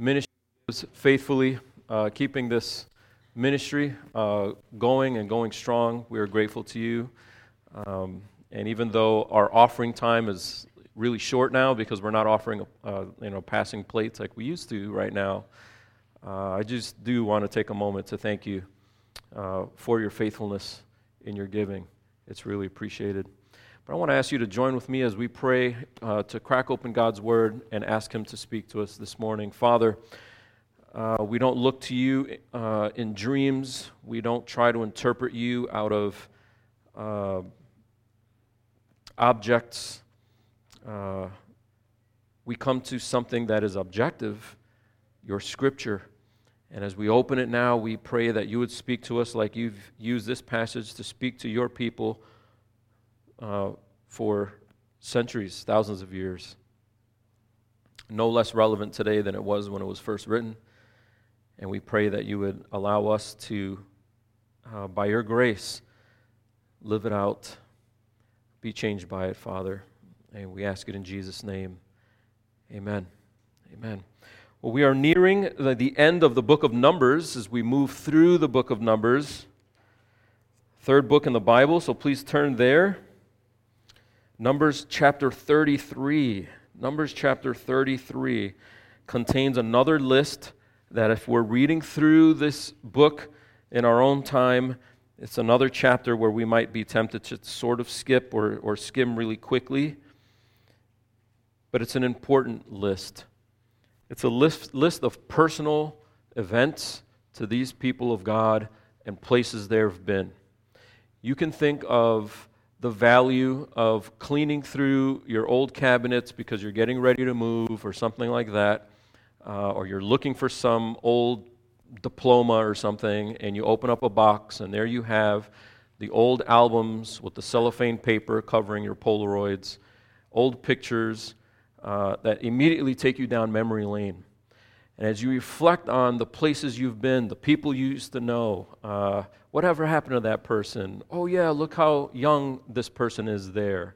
ministries faithfully, uh, keeping this ministry uh, going and going strong. We are grateful to you. Um, and even though our offering time is really short now because we're not offering uh, you know passing plates like we used to right now, uh, I just do want to take a moment to thank you uh, for your faithfulness in your giving. It's really appreciated. But I want to ask you to join with me as we pray uh, to crack open God's Word and ask Him to speak to us this morning. Father, uh, we don't look to you uh, in dreams. We don't try to interpret you out of uh, objects. Uh, we come to something that is objective, your Scripture. And as we open it now, we pray that you would speak to us like you've used this passage to speak to your people uh, for centuries, thousands of years. No less relevant today than it was when it was first written. And we pray that you would allow us to, uh, by your grace, live it out, be changed by it, Father. And we ask it in Jesus' name. Amen. Amen. Well, we are nearing the, the end of the book of Numbers as we move through the book of Numbers. Third book in the Bible, so please turn there. Numbers chapter 33. Numbers chapter 33 contains another list that, if we're reading through this book in our own time, it's another chapter where we might be tempted to sort of skip or, or skim really quickly. But it's an important list. It's a list, list of personal events to these people of God and places they've been. You can think of the value of cleaning through your old cabinets because you're getting ready to move or something like that, uh, or you're looking for some old diploma or something, and you open up a box, and there you have the old albums with the cellophane paper covering your Polaroids, old pictures uh, that immediately take you down memory lane. And as you reflect on the places you've been, the people you used to know, uh, whatever happened to that person? Oh, yeah, look how young this person is there.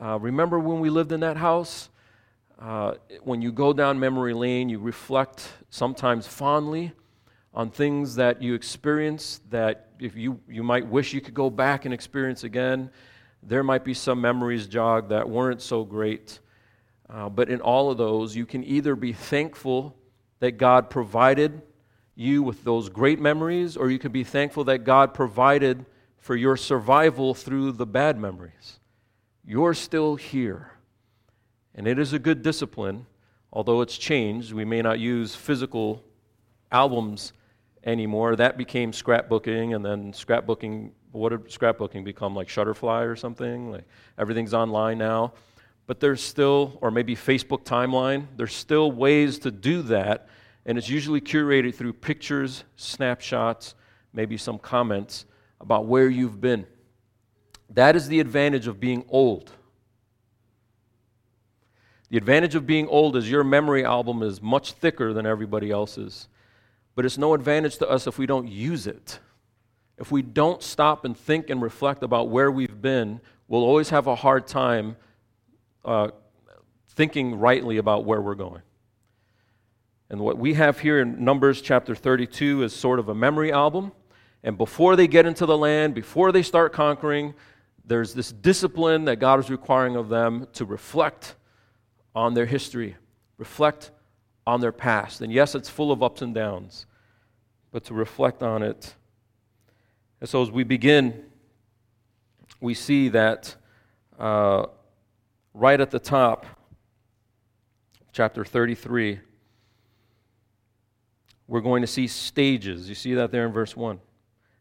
Uh, remember when we lived in that house? Uh, when you go down memory lane, you reflect sometimes fondly on things that you experienced that if you, you might wish you could go back and experience again. There might be some memories jogged that weren't so great. Uh, but in all of those, you can either be thankful that God provided you with those great memories, or you can be thankful that God provided for your survival through the bad memories. You're still here. And it is a good discipline, although it's changed. We may not use physical albums anymore. That became scrapbooking, and then scrapbooking, what did scrapbooking become? Like Shutterfly or something? Like everything's online now but there's still, or maybe Facebook timeline, there's still ways to do that, and it's usually curated through pictures, snapshots, maybe some comments about where you've been. That is the advantage of being old. The advantage of being old is your memory album is much thicker than everybody else's. But it's no advantage to us if we don't use it. If we don't stop and think and reflect about where we've been, we'll always have a hard time uh, thinking rightly about where we're going. And what we have here in Numbers chapter 32 is sort of a memory album. And before they get into the land, before they start conquering, there's this discipline that God is requiring of them to reflect on their history, reflect on their past. And yes, it's full of ups and downs, but to reflect on it. And so as we begin, we see that uh, right at the top, chapter 33, we're going to see stages. You see that there in verse 1.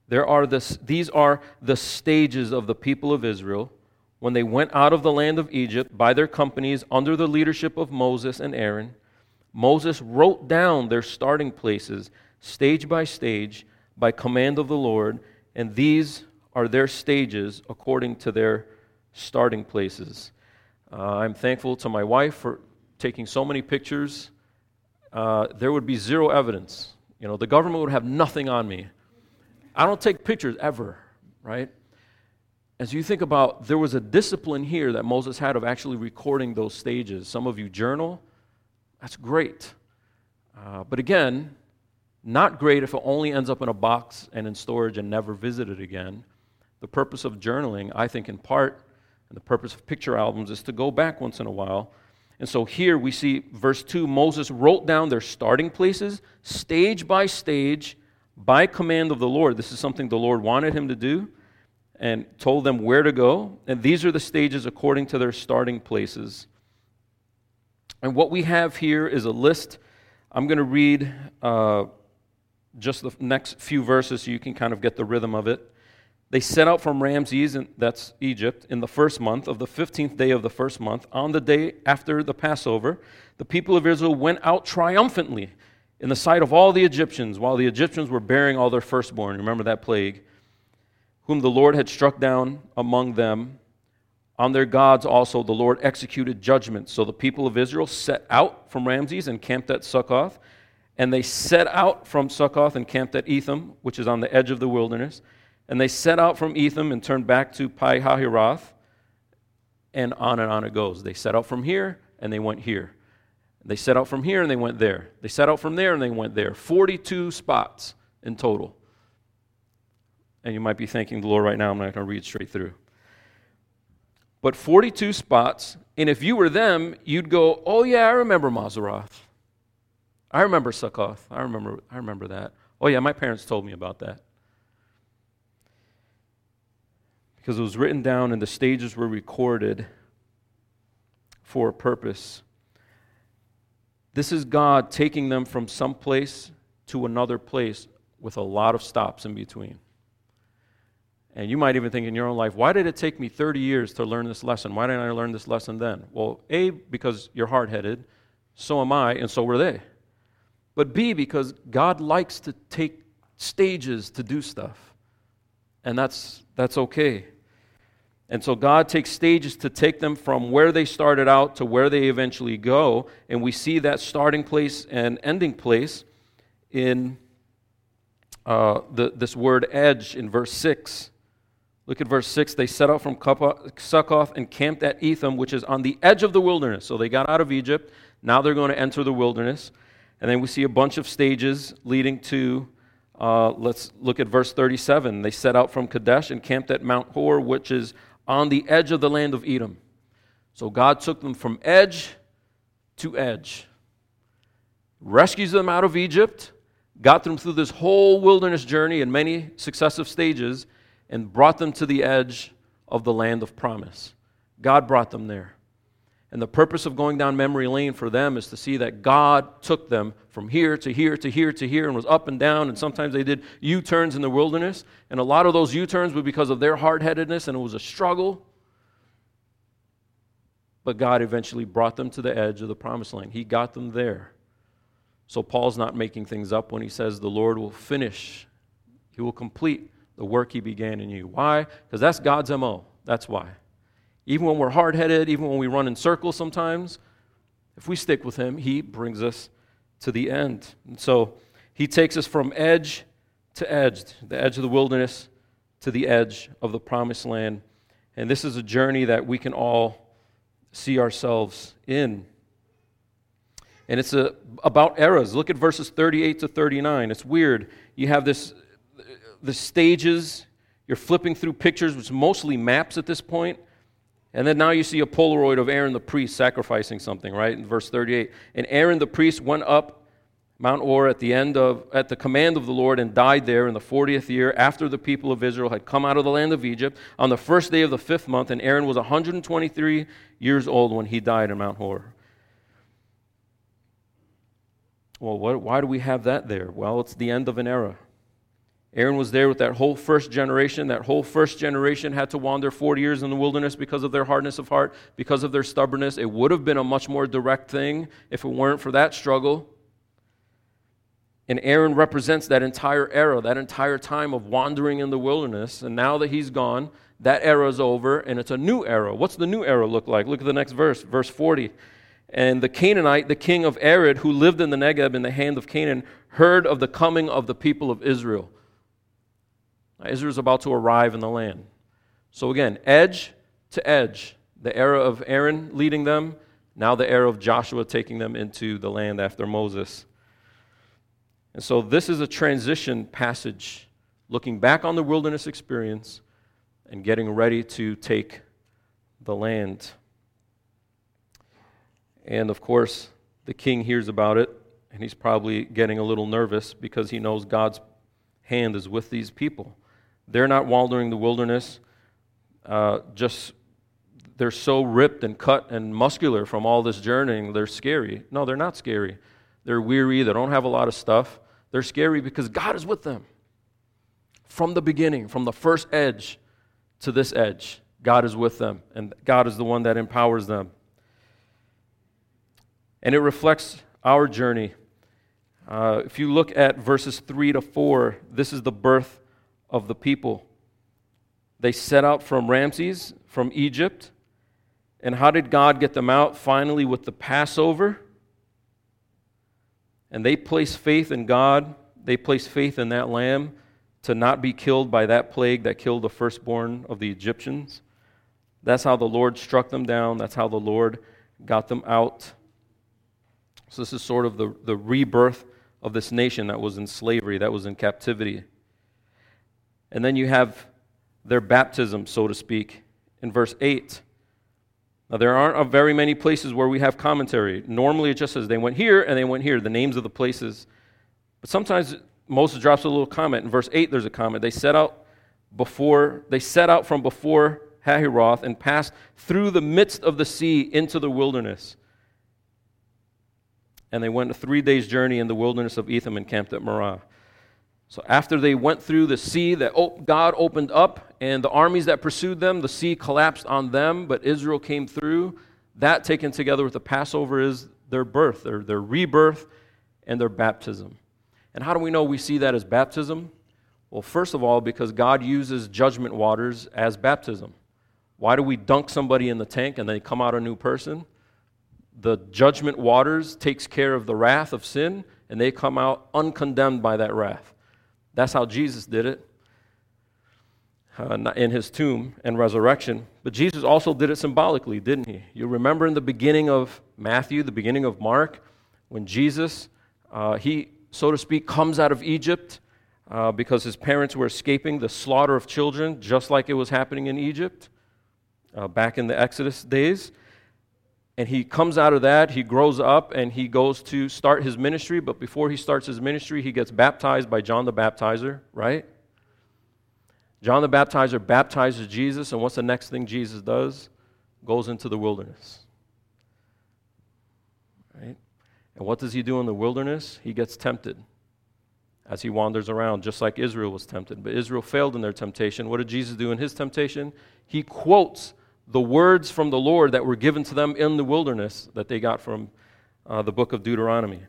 There are this, these are the stages of the people of Israel when they went out of the land of Egypt by their companies under the leadership of Moses and Aaron. Moses wrote down their starting places, stage by stage, by command of the Lord, and these are their stages according to their starting places. Uh, I'm thankful to my wife for taking so many pictures. Uh, there would be zero evidence. You know, the government would have nothing on me. I don't take pictures ever, right? As you think about, there was a discipline here that Moses had of actually recording those stages. Some of you journal, that's great. Uh, but again, not great if it only ends up in a box and in storage and never visited again. The purpose of journaling, I think, in part, and the purpose of picture albums is to go back once in a while. And so here we see verse 2 Moses wrote down their starting places, stage by stage, by command of the Lord. This is something the Lord wanted him to do and told them where to go. And these are the stages according to their starting places. And what we have here is a list. I'm going to read uh, just the next few verses so you can kind of get the rhythm of it. They set out from Ramses, and that's Egypt, in the first month of the 15th day of the first month. On the day after the Passover, the people of Israel went out triumphantly in the sight of all the Egyptians, while the Egyptians were bearing all their firstborn. Remember that plague, whom the Lord had struck down among them. On their gods also the Lord executed judgment. So the people of Israel set out from Ramses and camped at Succoth. And they set out from Succoth and camped at Etham, which is on the edge of the wilderness. And they set out from Etham and turned back to Pi Hahiroth, and on and on it goes. They set out from here and they went here. They set out from here and they went there. They set out from there and they went there. 42 spots in total. And you might be thanking the Lord right now, I'm not going to read straight through. But 42 spots, and if you were them, you'd go, Oh, yeah, I remember Moseroth. I remember Succoth. I remember, I remember that. Oh, yeah, my parents told me about that. Because it was written down and the stages were recorded for a purpose. This is God taking them from some place to another place with a lot of stops in between. And you might even think in your own life, why did it take me 30 years to learn this lesson? Why didn't I learn this lesson then? Well, A, because you're hard headed, so am I, and so were they. But B, because God likes to take stages to do stuff and that's, that's okay. And so God takes stages to take them from where they started out to where they eventually go. And we see that starting place and ending place in uh, the, this word edge in verse 6. Look at verse 6. They set out from Succoth and camped at Etham, which is on the edge of the wilderness. So they got out of Egypt. Now they're going to enter the wilderness. And then we see a bunch of stages leading to uh, let's look at verse 37. They set out from Kadesh and camped at Mount Hor, which is on the edge of the land of Edom. So God took them from edge to edge, rescues them out of Egypt, got them through this whole wilderness journey in many successive stages, and brought them to the edge of the land of promise. God brought them there. And the purpose of going down memory lane for them is to see that God took them from here to here to here to here and was up and down. And sometimes they did U turns in the wilderness. And a lot of those U turns were because of their hard headedness and it was a struggle. But God eventually brought them to the edge of the promised land. He got them there. So Paul's not making things up when he says the Lord will finish, He will complete the work He began in you. Why? Because that's God's MO. That's why. Even when we're hard headed, even when we run in circles sometimes, if we stick with Him, He brings us to the end. And so He takes us from edge to edge, the edge of the wilderness to the edge of the promised land. And this is a journey that we can all see ourselves in. And it's a, about eras. Look at verses 38 to 39. It's weird. You have this the stages, you're flipping through pictures, which mostly maps at this point. And then now you see a Polaroid of Aaron the priest sacrificing something, right? In verse 38. And Aaron the priest went up Mount Hor at the end of at the command of the Lord and died there in the 40th year after the people of Israel had come out of the land of Egypt on the first day of the fifth month and Aaron was 123 years old when he died in Mount Hor. Well, what, why do we have that there? Well, it's the end of an era. Aaron was there with that whole first generation. That whole first generation had to wander 40 years in the wilderness because of their hardness of heart, because of their stubbornness. It would have been a much more direct thing if it weren't for that struggle. And Aaron represents that entire era, that entire time of wandering in the wilderness. And now that he's gone, that era is over and it's a new era. What's the new era look like? Look at the next verse, verse 40. And the Canaanite, the king of Arad, who lived in the Negeb in the hand of Canaan, heard of the coming of the people of Israel. Israel is about to arrive in the land. So again, edge to edge, the era of Aaron leading them, now the era of Joshua taking them into the land after Moses. And so this is a transition passage, looking back on the wilderness experience and getting ready to take the land. And of course, the king hears about it, and he's probably getting a little nervous because he knows God's hand is with these people. They're not wandering the wilderness uh, just they're so ripped and cut and muscular from all this journeying, they're scary. No, they're not scary. They're weary, they don't have a lot of stuff. They're scary because God is with them. From the beginning, from the first edge to this edge, God is with them, and God is the one that empowers them. And it reflects our journey. Uh, if you look at verses 3 to 4, this is the birth of the people. They set out from Ramses, from Egypt. And how did God get them out? Finally, with the Passover. And they placed faith in God. They placed faith in that lamb to not be killed by that plague that killed the firstborn of the Egyptians. That's how the Lord struck them down. That's how the Lord got them out. So, this is sort of the, the rebirth of this nation that was in slavery, that was in captivity. And then you have their baptism, so to speak, in verse 8. Now, there aren't very many places where we have commentary. Normally, it just says they went here and they went here, the names of the places. But sometimes Moses drops a little comment. In verse 8, there's a comment. They set out before, they set out from before Hahiroth and passed through the midst of the sea into the wilderness. And they went a three days' journey in the wilderness of Etham and camped at Marah. So after they went through the sea that oh, God opened up and the armies that pursued them, the sea collapsed on them, but Israel came through. That taken together with the Passover is their birth, their, their rebirth, and their baptism. And how do we know we see that as baptism? Well, first of all, because God uses judgment waters as baptism. Why do we dunk somebody in the tank and they come out a new person? The judgment waters takes care of the wrath of sin and they come out uncondemned by that wrath. That's how Jesus did it uh, in his tomb and resurrection. But Jesus also did it symbolically, didn't he? You remember in the beginning of Matthew, the beginning of Mark, when Jesus, uh, he, so to speak, comes out of Egypt uh, because his parents were escaping the slaughter of children, just like it was happening in Egypt uh, back in the Exodus days. And he comes out of that, he grows up, and he goes to start his ministry. But before he starts his ministry, he gets baptized by John the Baptizer, right? John the Baptizer baptizes Jesus, and what's the next thing Jesus does? Goes into the wilderness. Right? And what does he do in the wilderness? He gets tempted as he wanders around, just like Israel was tempted. But Israel failed in their temptation. What did Jesus do in his temptation? He quotes the words from the Lord that were given to them in the wilderness that they got from uh, the book of Deuteronomy.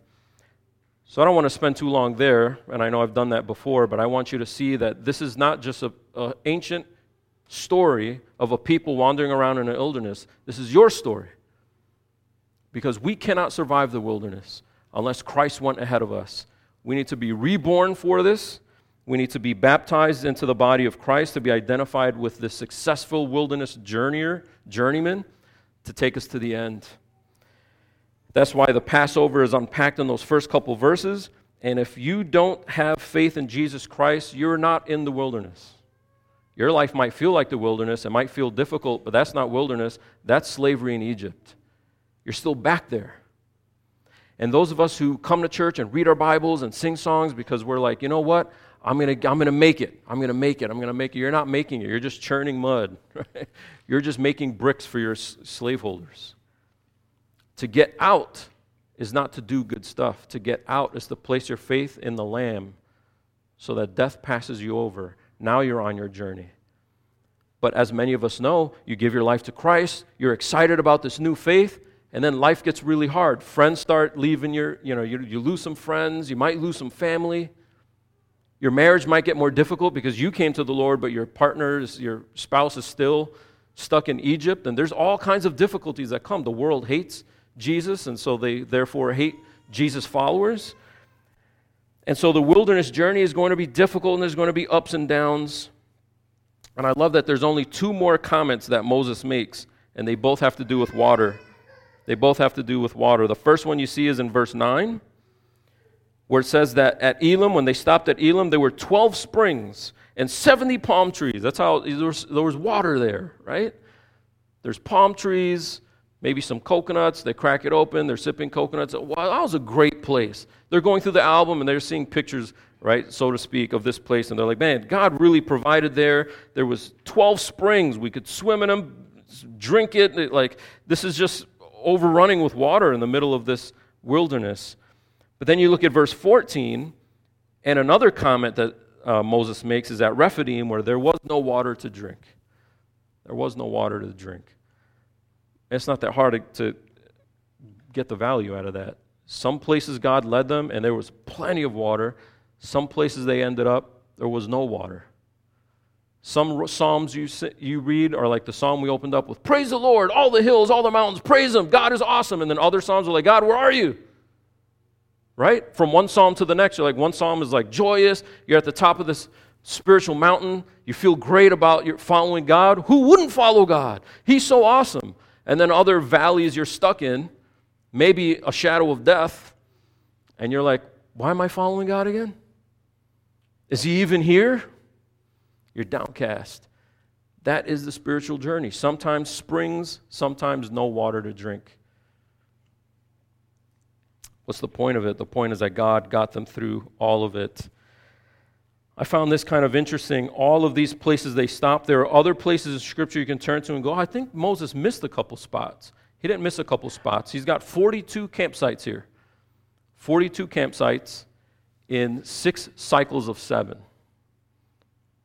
So I don't want to spend too long there, and I know I've done that before, but I want you to see that this is not just an ancient story of a people wandering around in the wilderness. This is your story. Because we cannot survive the wilderness unless Christ went ahead of us. We need to be reborn for this. We need to be baptized into the body of Christ to be identified with the successful wilderness journeyer, journeyman, to take us to the end. That's why the Passover is unpacked in those first couple verses. And if you don't have faith in Jesus Christ, you're not in the wilderness. Your life might feel like the wilderness, it might feel difficult, but that's not wilderness. That's slavery in Egypt. You're still back there. And those of us who come to church and read our Bibles and sing songs because we're like, you know what? I'm going to I'm going to make it. I'm going to make it. I'm going to make it. You're not making it. You're just churning mud. Right? You're just making bricks for your slaveholders. To get out is not to do good stuff. To get out is to place your faith in the Lamb so that death passes you over. Now you're on your journey. But as many of us know, you give your life to Christ, you're excited about this new faith, and then life gets really hard. Friends start leaving your, you know, you, you lose some friends, you might lose some family. Your marriage might get more difficult because you came to the Lord, but your partner, your spouse is still stuck in Egypt. And there's all kinds of difficulties that come. The world hates Jesus, and so they therefore hate Jesus' followers. And so the wilderness journey is going to be difficult, and there's going to be ups and downs. And I love that there's only two more comments that Moses makes, and they both have to do with water. They both have to do with water. The first one you see is in verse 9. Where it says that at Elim, when they stopped at Elim, there were 12 springs and 70 palm trees. That's how there was, there was water there, right? There's palm trees, maybe some coconuts. They crack it open, they're sipping coconuts. Wow, that was a great place. They're going through the album and they're seeing pictures, right, so to speak, of this place. And they're like, man, God really provided there. There was 12 springs. We could swim in them, drink it. Like, this is just overrunning with water in the middle of this wilderness. But then you look at verse 14, and another comment that uh, Moses makes is at Rephidim, where there was no water to drink. There was no water to drink. It's not that hard to, to get the value out of that. Some places God led them, and there was plenty of water. Some places they ended up, there was no water. Some psalms you, you read are like the psalm we opened up with Praise the Lord, all the hills, all the mountains, praise Him, God is awesome. And then other psalms are like, God, where are you? Right? From one psalm to the next, you're like, one psalm is like joyous, you're at the top of this spiritual mountain, you feel great about your following God. Who wouldn't follow God? He's so awesome. And then other valleys you're stuck in, maybe a shadow of death, and you're like, why am I following God again? Is He even here? You're downcast. That is the spiritual journey. Sometimes springs, sometimes no water to drink. What's the point of it? The point is that God got them through all of it. I found this kind of interesting. All of these places they stopped, there are other places in Scripture you can turn to and go, I think Moses missed a couple spots. He didn't miss a couple spots. He's got 42 campsites here. 42 campsites in six cycles of seven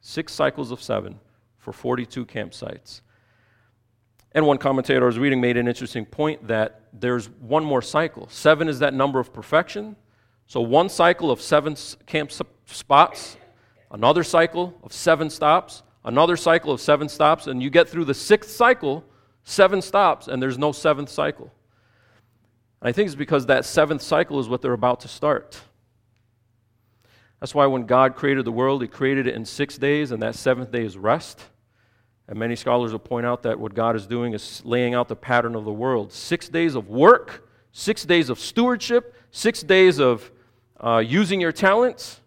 six cycles of seven for 42 campsites. And one commentator I was reading made an interesting point that there's one more cycle. Seven is that number of perfection. So one cycle of seven camp spots, another cycle of seven stops, another cycle of seven stops, and you get through the sixth cycle, seven stops, and there's no seventh cycle. And I think it's because that seventh cycle is what they're about to start. That's why when God created the world, He created it in six days, and that seventh day is rest. And many scholars will point out that what God is doing is laying out the pattern of the world six days of work, six days of stewardship, six days of uh, using your talents,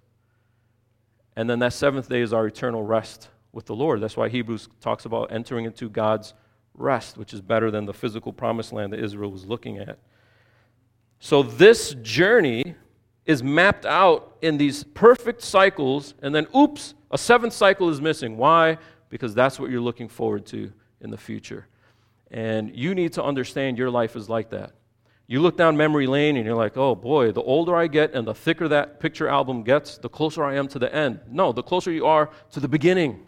and then that seventh day is our eternal rest with the Lord. That's why Hebrews talks about entering into God's rest, which is better than the physical promised land that Israel was looking at. So, this journey is mapped out in these perfect cycles, and then, oops, a seventh cycle is missing. Why? Because that's what you're looking forward to in the future. And you need to understand your life is like that. You look down memory lane and you're like, oh boy, the older I get and the thicker that picture album gets, the closer I am to the end. No, the closer you are to the beginning.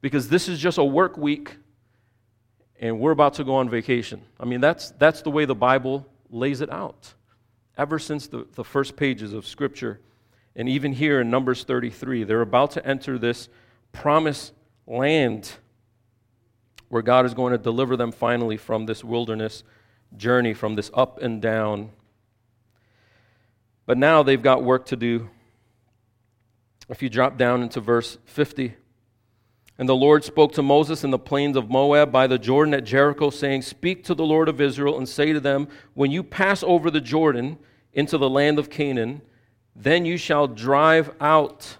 Because this is just a work week and we're about to go on vacation. I mean, that's, that's the way the Bible lays it out ever since the, the first pages of Scripture. And even here in Numbers 33, they're about to enter this promised land where God is going to deliver them finally from this wilderness journey, from this up and down. But now they've got work to do. If you drop down into verse 50, and the Lord spoke to Moses in the plains of Moab by the Jordan at Jericho, saying, Speak to the Lord of Israel and say to them, When you pass over the Jordan into the land of Canaan, then you shall drive out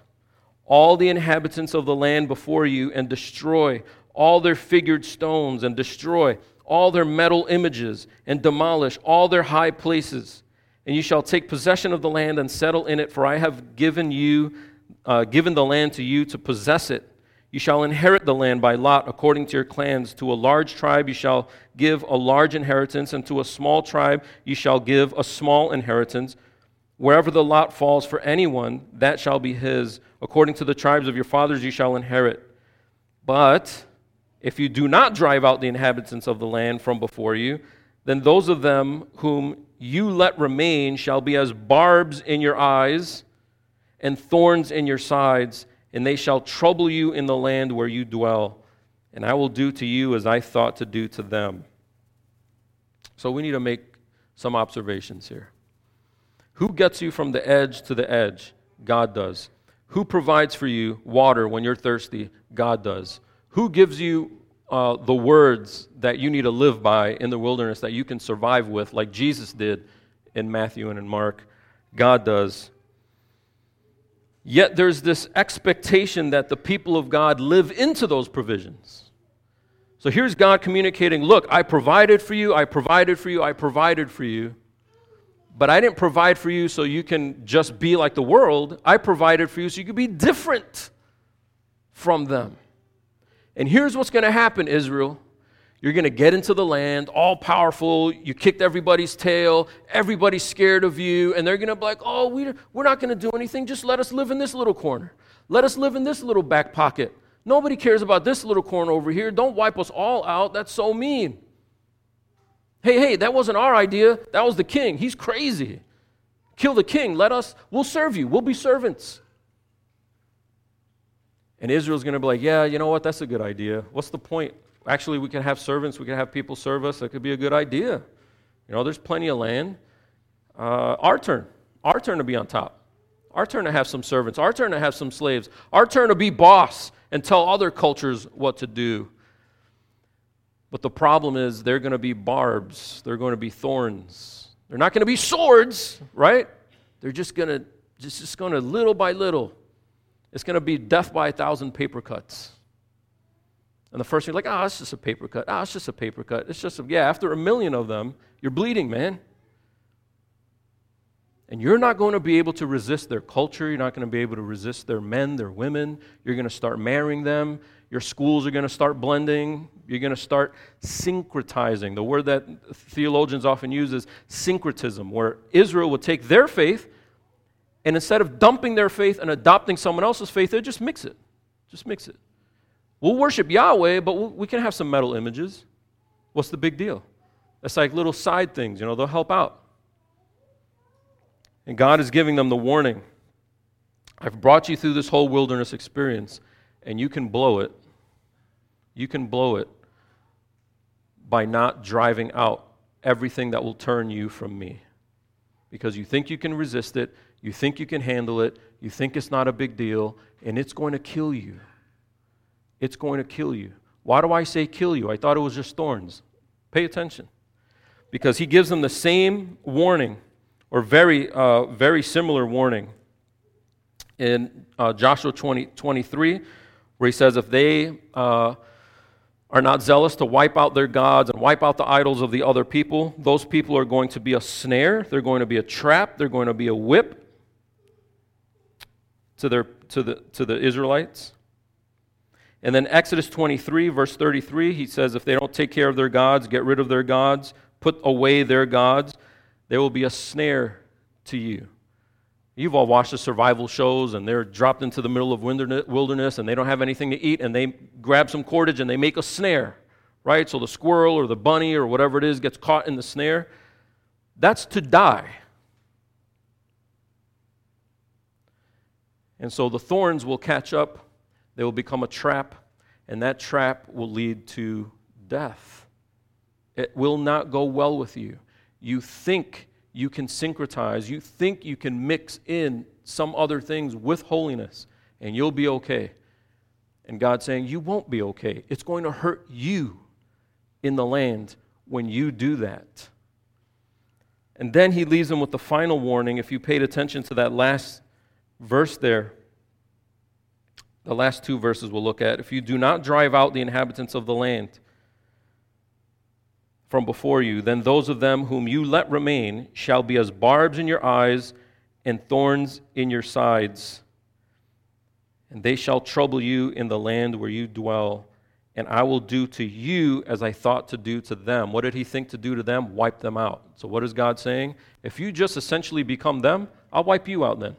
all the inhabitants of the land before you and destroy all their figured stones and destroy all their metal images and demolish all their high places. And you shall take possession of the land and settle in it, for I have given you, uh, given the land to you to possess it. You shall inherit the land by lot according to your clans. To a large tribe you shall give a large inheritance, and to a small tribe you shall give a small inheritance. Wherever the lot falls for anyone, that shall be his. According to the tribes of your fathers you shall inherit. But if you do not drive out the inhabitants of the land from before you, then those of them whom you let remain shall be as barbs in your eyes and thorns in your sides and they shall trouble you in the land where you dwell, and I will do to you as I thought to do to them. So we need to make some observations here. Who gets you from the edge to the edge? God does. Who provides for you water when you're thirsty? God does. Who gives you uh, the words that you need to live by in the wilderness that you can survive with, like Jesus did in Matthew and in Mark? God does. Yet there's this expectation that the people of God live into those provisions. So here's God communicating Look, I provided for you, I provided for you, I provided for you. But I didn't provide for you so you can just be like the world. I provided for you so you could be different from them. And here's what's going to happen, Israel. You're going to get into the land, all powerful. You kicked everybody's tail. Everybody's scared of you. And they're going to be like, oh, we, we're not going to do anything. Just let us live in this little corner. Let us live in this little back pocket. Nobody cares about this little corner over here. Don't wipe us all out. That's so mean. Hey, hey, that wasn't our idea. That was the king. He's crazy. Kill the king. Let us, we'll serve you. We'll be servants. And Israel's going to be like, yeah, you know what? That's a good idea. What's the point? Actually, we can have servants, we can have people serve us. That could be a good idea. You know, there's plenty of land. Uh, our turn. Our turn to be on top. Our turn to have some servants. Our turn to have some slaves. Our turn to be boss and tell other cultures what to do. But the problem is they're going to be barbs, they're going to be thorns. They're not going to be swords, right? They're just going to just, just going to little by little. It's going to be death by a thousand paper cuts. And the first thing, you're like, ah, oh, it's just a paper cut. Ah, oh, it's just a paper cut. It's just, a, yeah, after a million of them, you're bleeding, man. And you're not going to be able to resist their culture. You're not going to be able to resist their men, their women. You're going to start marrying them. Your schools are going to start blending. You're going to start syncretizing. The word that theologians often use is syncretism, where Israel would take their faith and instead of dumping their faith and adopting someone else's faith, they just mix it. Just mix it. We'll worship Yahweh, but we can have some metal images. What's the big deal? It's like little side things, you know, they'll help out. And God is giving them the warning I've brought you through this whole wilderness experience, and you can blow it. You can blow it by not driving out everything that will turn you from me. Because you think you can resist it, you think you can handle it, you think it's not a big deal, and it's going to kill you. It's going to kill you. Why do I say kill you? I thought it was just thorns. Pay attention. Because he gives them the same warning, or very, uh, very similar warning, in uh, Joshua 20, 23, where he says, If they uh, are not zealous to wipe out their gods and wipe out the idols of the other people, those people are going to be a snare, they're going to be a trap, they're going to be a whip to, their, to, the, to the Israelites. And then Exodus 23, verse 33, he says, If they don't take care of their gods, get rid of their gods, put away their gods, there will be a snare to you. You've all watched the survival shows, and they're dropped into the middle of wilderness, and they don't have anything to eat, and they grab some cordage and they make a snare, right? So the squirrel or the bunny or whatever it is gets caught in the snare. That's to die. And so the thorns will catch up, they will become a trap, and that trap will lead to death. It will not go well with you. You think you can syncretize, you think you can mix in some other things with holiness, and you'll be okay. And God's saying, You won't be okay. It's going to hurt you in the land when you do that. And then he leaves them with the final warning. If you paid attention to that last verse there, the last two verses we'll look at. If you do not drive out the inhabitants of the land from before you, then those of them whom you let remain shall be as barbs in your eyes and thorns in your sides. And they shall trouble you in the land where you dwell. And I will do to you as I thought to do to them. What did he think to do to them? Wipe them out. So, what is God saying? If you just essentially become them, I'll wipe you out then.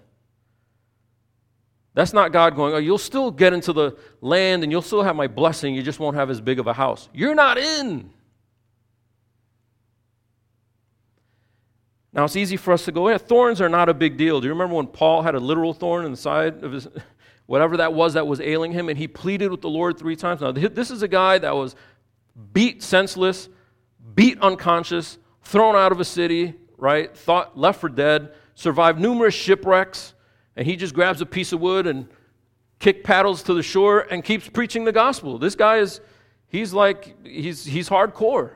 That's not God going, oh, you'll still get into the land and you'll still have my blessing, you just won't have as big of a house. You're not in. Now, it's easy for us to go, yeah, thorns are not a big deal. Do you remember when Paul had a literal thorn in the side of his, whatever that was that was ailing him, and he pleaded with the Lord three times? Now, this is a guy that was beat senseless, beat unconscious, thrown out of a city, right? Thought left for dead, survived numerous shipwrecks and he just grabs a piece of wood and kick paddles to the shore and keeps preaching the gospel. This guy is, he's like, he's, he's hardcore.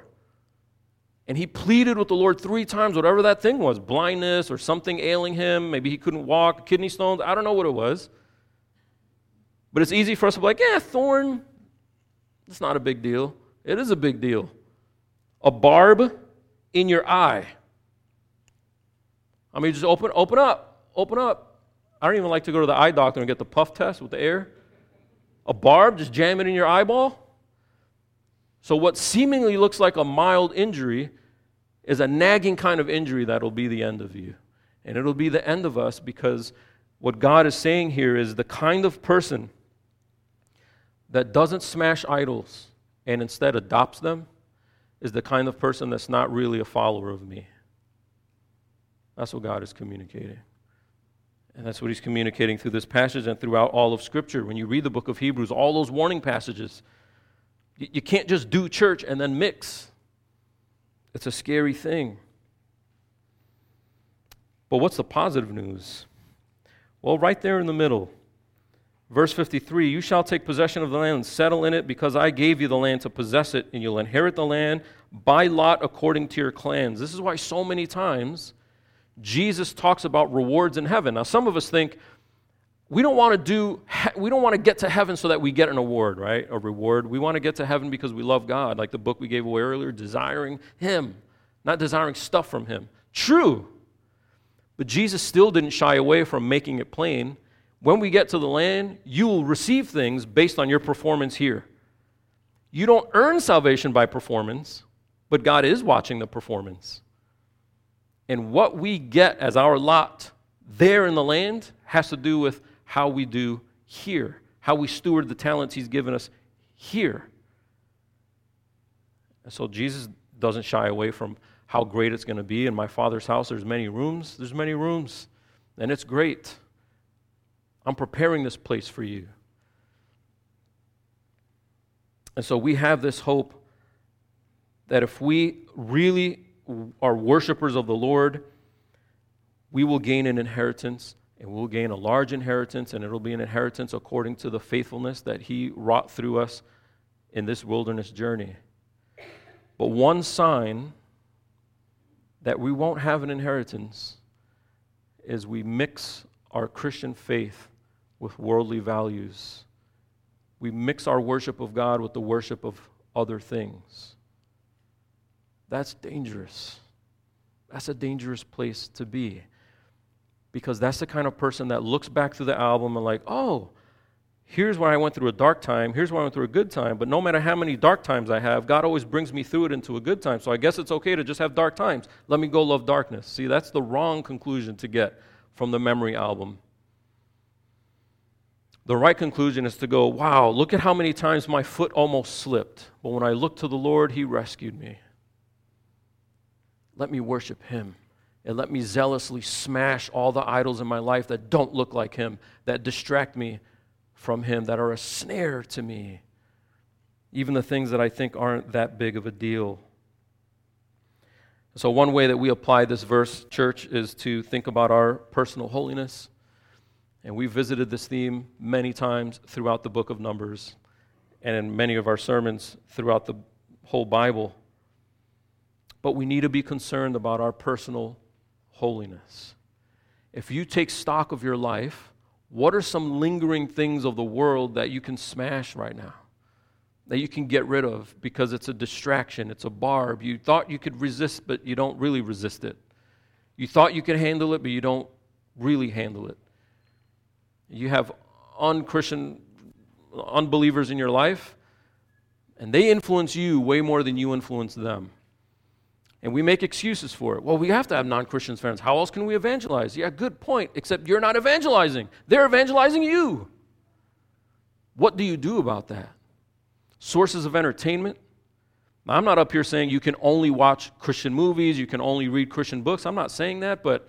And he pleaded with the Lord three times, whatever that thing was blindness or something ailing him. Maybe he couldn't walk, kidney stones. I don't know what it was. But it's easy for us to be like, yeah, thorn, it's not a big deal. It is a big deal. A barb in your eye. I mean, just open, open up, open up. I don't even like to go to the eye doctor and get the puff test with the air. A barb, just jam it in your eyeball. So, what seemingly looks like a mild injury is a nagging kind of injury that'll be the end of you. And it'll be the end of us because what God is saying here is the kind of person that doesn't smash idols and instead adopts them is the kind of person that's not really a follower of me. That's what God is communicating. And that's what he's communicating through this passage and throughout all of Scripture. When you read the book of Hebrews, all those warning passages, you can't just do church and then mix. It's a scary thing. But what's the positive news? Well, right there in the middle, verse 53 You shall take possession of the land and settle in it, because I gave you the land to possess it, and you'll inherit the land by lot according to your clans. This is why so many times Jesus talks about rewards in heaven. Now, some of us think, we don't want to do we don't want to get to heaven so that we get an award right? A reward. We want to get to heaven because we love god like the book we gave away earlier desiring him not desiring stuff from him. True but jesus still didn't shy away from making it plain. When we get to the land you will receive things based on your performance here. You don't earn salvation by performance but god is watching the performance. And what we get as our lot there in the land has to do with how we do here, how we steward the talents He's given us here. And so Jesus doesn't shy away from how great it's going to be. In my Father's house, there's many rooms. There's many rooms, and it's great. I'm preparing this place for you. And so we have this hope that if we really are worshipers of the Lord, we will gain an inheritance and we'll gain a large inheritance, and it'll be an inheritance according to the faithfulness that He wrought through us in this wilderness journey. But one sign that we won't have an inheritance is we mix our Christian faith with worldly values. We mix our worship of God with the worship of other things. That's dangerous. That's a dangerous place to be because that's the kind of person that looks back through the album and like, oh, here's where I went through a dark time, here's where I went through a good time, but no matter how many dark times I have, God always brings me through it into a good time. So I guess it's okay to just have dark times. Let me go love darkness. See, that's the wrong conclusion to get from the memory album. The right conclusion is to go, wow, look at how many times my foot almost slipped. But when I looked to the Lord, He rescued me. Let me worship Him and let me zealously smash all the idols in my life that don't look like him, that distract me from him, that are a snare to me, even the things that I think aren't that big of a deal. So, one way that we apply this verse, church, is to think about our personal holiness. And we've visited this theme many times throughout the book of Numbers and in many of our sermons throughout the whole Bible. But we need to be concerned about our personal holiness. If you take stock of your life, what are some lingering things of the world that you can smash right now? That you can get rid of because it's a distraction, it's a barb. You thought you could resist, but you don't really resist it. You thought you could handle it, but you don't really handle it. You have unchristian unbelievers in your life, and they influence you way more than you influence them. And we make excuses for it. Well, we have to have non Christian friends. How else can we evangelize? Yeah, good point, except you're not evangelizing, they're evangelizing you. What do you do about that? Sources of entertainment. I'm not up here saying you can only watch Christian movies, you can only read Christian books. I'm not saying that, but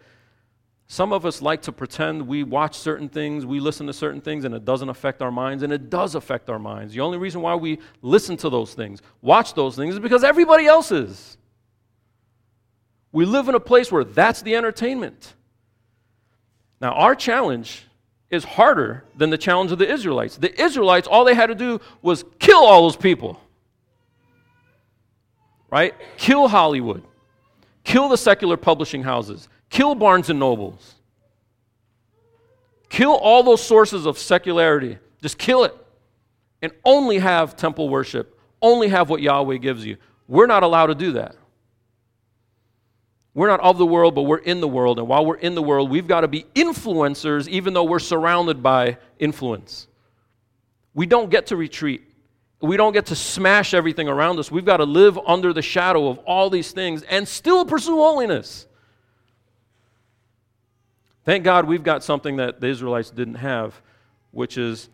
some of us like to pretend we watch certain things, we listen to certain things, and it doesn't affect our minds, and it does affect our minds. The only reason why we listen to those things, watch those things, is because everybody else is. We live in a place where that's the entertainment. Now, our challenge is harder than the challenge of the Israelites. The Israelites, all they had to do was kill all those people. right? Kill Hollywood. Kill the secular publishing houses. Kill Barnes and Nobles. Kill all those sources of secularity. Just kill it. And only have temple worship. Only have what Yahweh gives you. We're not allowed to do that. We're not of the world, but we're in the world. And while we're in the world, we've got to be influencers, even though we're surrounded by influence. We don't get to retreat. We don't get to smash everything around us. We've got to live under the shadow of all these things and still pursue holiness. Thank God we've got something that the Israelites didn't have, which is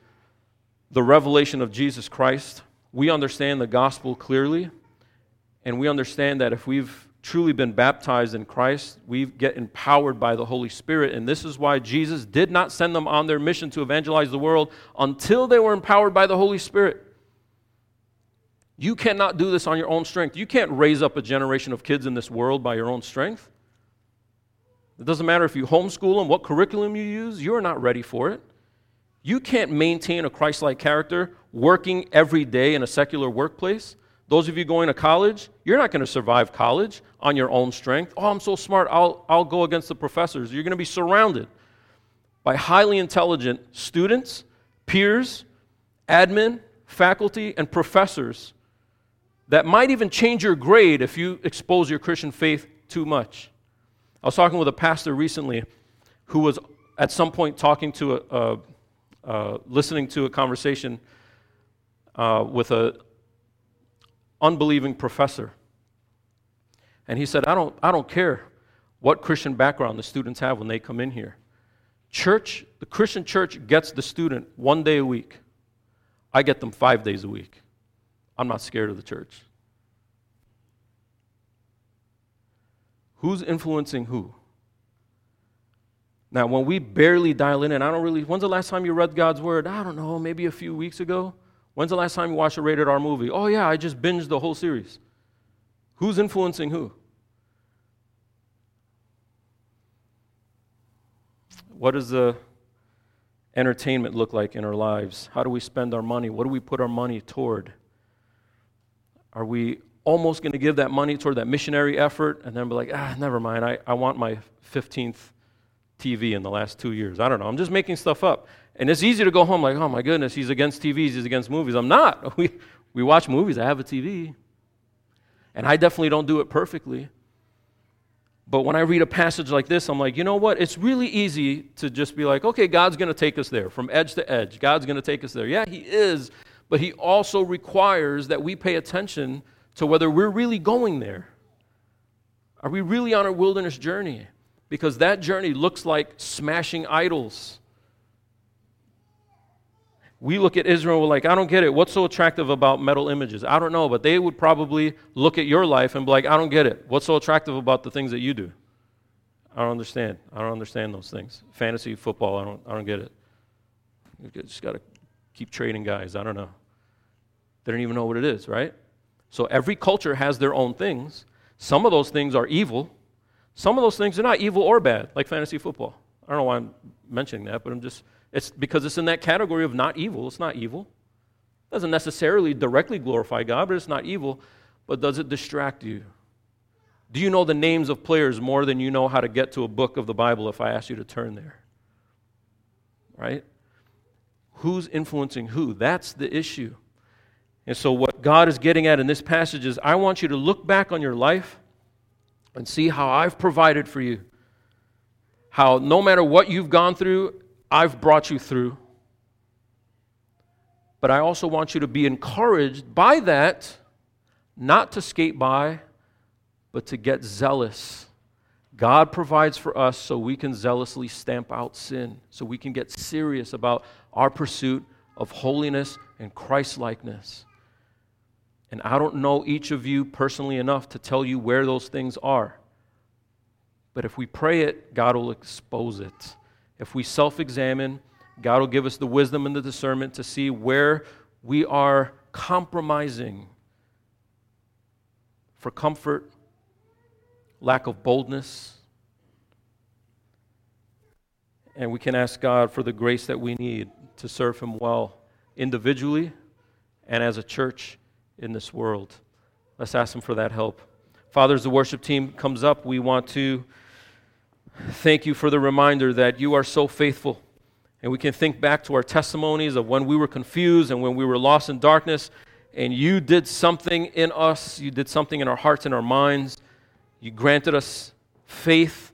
the revelation of Jesus Christ. We understand the gospel clearly, and we understand that if we've truly been baptized in Christ, we get empowered by the Holy Spirit. And this is why Jesus did not send them on their mission to evangelize the world until they were empowered by the Holy Spirit. You cannot do this on your own strength. You can't raise up a generation of kids in this world by your own strength. It doesn't matter if you homeschool them, what curriculum you use, you're not ready for it. You can't maintain a Christ like character working every day in a secular workplace. Those of you going to college, you're not going to survive college on your own strength. Oh, I'm so smart, I'll, I'll go against the professors. You're going to be surrounded by highly intelligent students, peers, admin, faculty, and professors that might even change your grade if you expose your Christian faith too much. I was talking with a pastor recently who was at some point talking to a, a uh, listening to a conversation uh, with a unbelieving professor. And he said, I don't, I don't care what Christian background the students have when they come in here. Church, the Christian church gets the student one day a week. I get them five days a week. I'm not scared of the church. Who's influencing who? Now, when we barely dial in, and I don't really, when's the last time you read God's word? I don't know, maybe a few weeks ago. When's the last time you watched a rated R movie? Oh, yeah, I just binged the whole series. Who's influencing who? What does the entertainment look like in our lives? How do we spend our money? What do we put our money toward? Are we almost going to give that money toward that missionary effort and then be like, ah, never mind, I, I want my 15th TV in the last two years? I don't know. I'm just making stuff up. And it's easy to go home like, oh my goodness, he's against TVs, he's against movies. I'm not. We, we watch movies, I have a TV. And I definitely don't do it perfectly. But when I read a passage like this, I'm like, you know what? It's really easy to just be like, okay, God's going to take us there from edge to edge. God's going to take us there. Yeah, He is. But He also requires that we pay attention to whether we're really going there. Are we really on a wilderness journey? Because that journey looks like smashing idols we look at Israel, we're like, I don't get it. What's so attractive about metal images? I don't know, but they would probably look at your life and be like, I don't get it. What's so attractive about the things that you do? I don't understand. I don't understand those things. Fantasy football, I don't, I don't get it. You just got to keep trading guys. I don't know. They don't even know what it is, right? So every culture has their own things. Some of those things are evil. Some of those things are not evil or bad, like fantasy football. I don't know why I'm mentioning that, but I'm just it's because it's in that category of not evil. It's not evil. It doesn't necessarily directly glorify God, but it's not evil. But does it distract you? Do you know the names of players more than you know how to get to a book of the Bible if I ask you to turn there? Right? Who's influencing who? That's the issue. And so, what God is getting at in this passage is I want you to look back on your life and see how I've provided for you. How no matter what you've gone through, I've brought you through. But I also want you to be encouraged by that, not to skate by, but to get zealous. God provides for us so we can zealously stamp out sin, so we can get serious about our pursuit of holiness and Christlikeness. And I don't know each of you personally enough to tell you where those things are. But if we pray it, God will expose it. If we self examine, God will give us the wisdom and the discernment to see where we are compromising for comfort, lack of boldness. And we can ask God for the grace that we need to serve Him well individually and as a church in this world. Let's ask Him for that help. Father, as the worship team comes up, we want to thank you for the reminder that you are so faithful. And we can think back to our testimonies of when we were confused and when we were lost in darkness, and you did something in us, you did something in our hearts and our minds. You granted us faith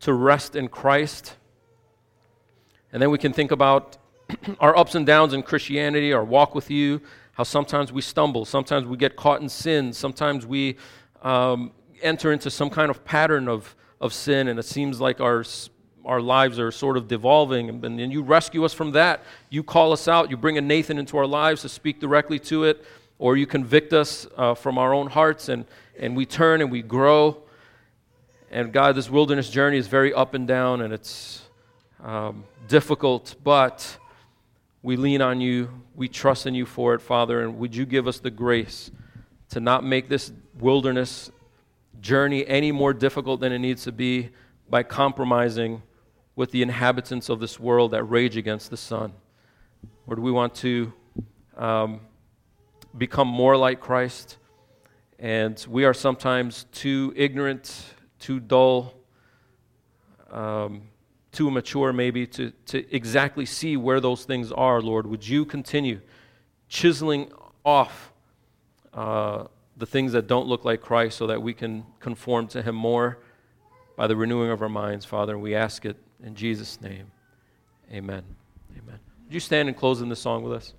to rest in Christ. And then we can think about our ups and downs in Christianity, our walk with you, how sometimes we stumble, sometimes we get caught in sin, sometimes we um, enter into some kind of pattern of, of sin, and it seems like our, our lives are sort of devolving. And, and you rescue us from that. You call us out, you bring a Nathan into our lives to speak directly to it, or you convict us uh, from our own hearts, and, and we turn and we grow. And God, this wilderness journey is very up and down, and it's um, difficult, but we lean on you. We trust in you for it, Father. And would you give us the grace to not make this wilderness journey any more difficult than it needs to be by compromising with the inhabitants of this world that rage against the Son? Or do we want to um, become more like Christ? And we are sometimes too ignorant, too dull. Um, too mature maybe to, to exactly see where those things are, Lord. Would you continue chiseling off uh, the things that don't look like Christ so that we can conform to Him more by the renewing of our minds, Father? And we ask it in Jesus' name. Amen. Amen. Would you stand and close in this song with us?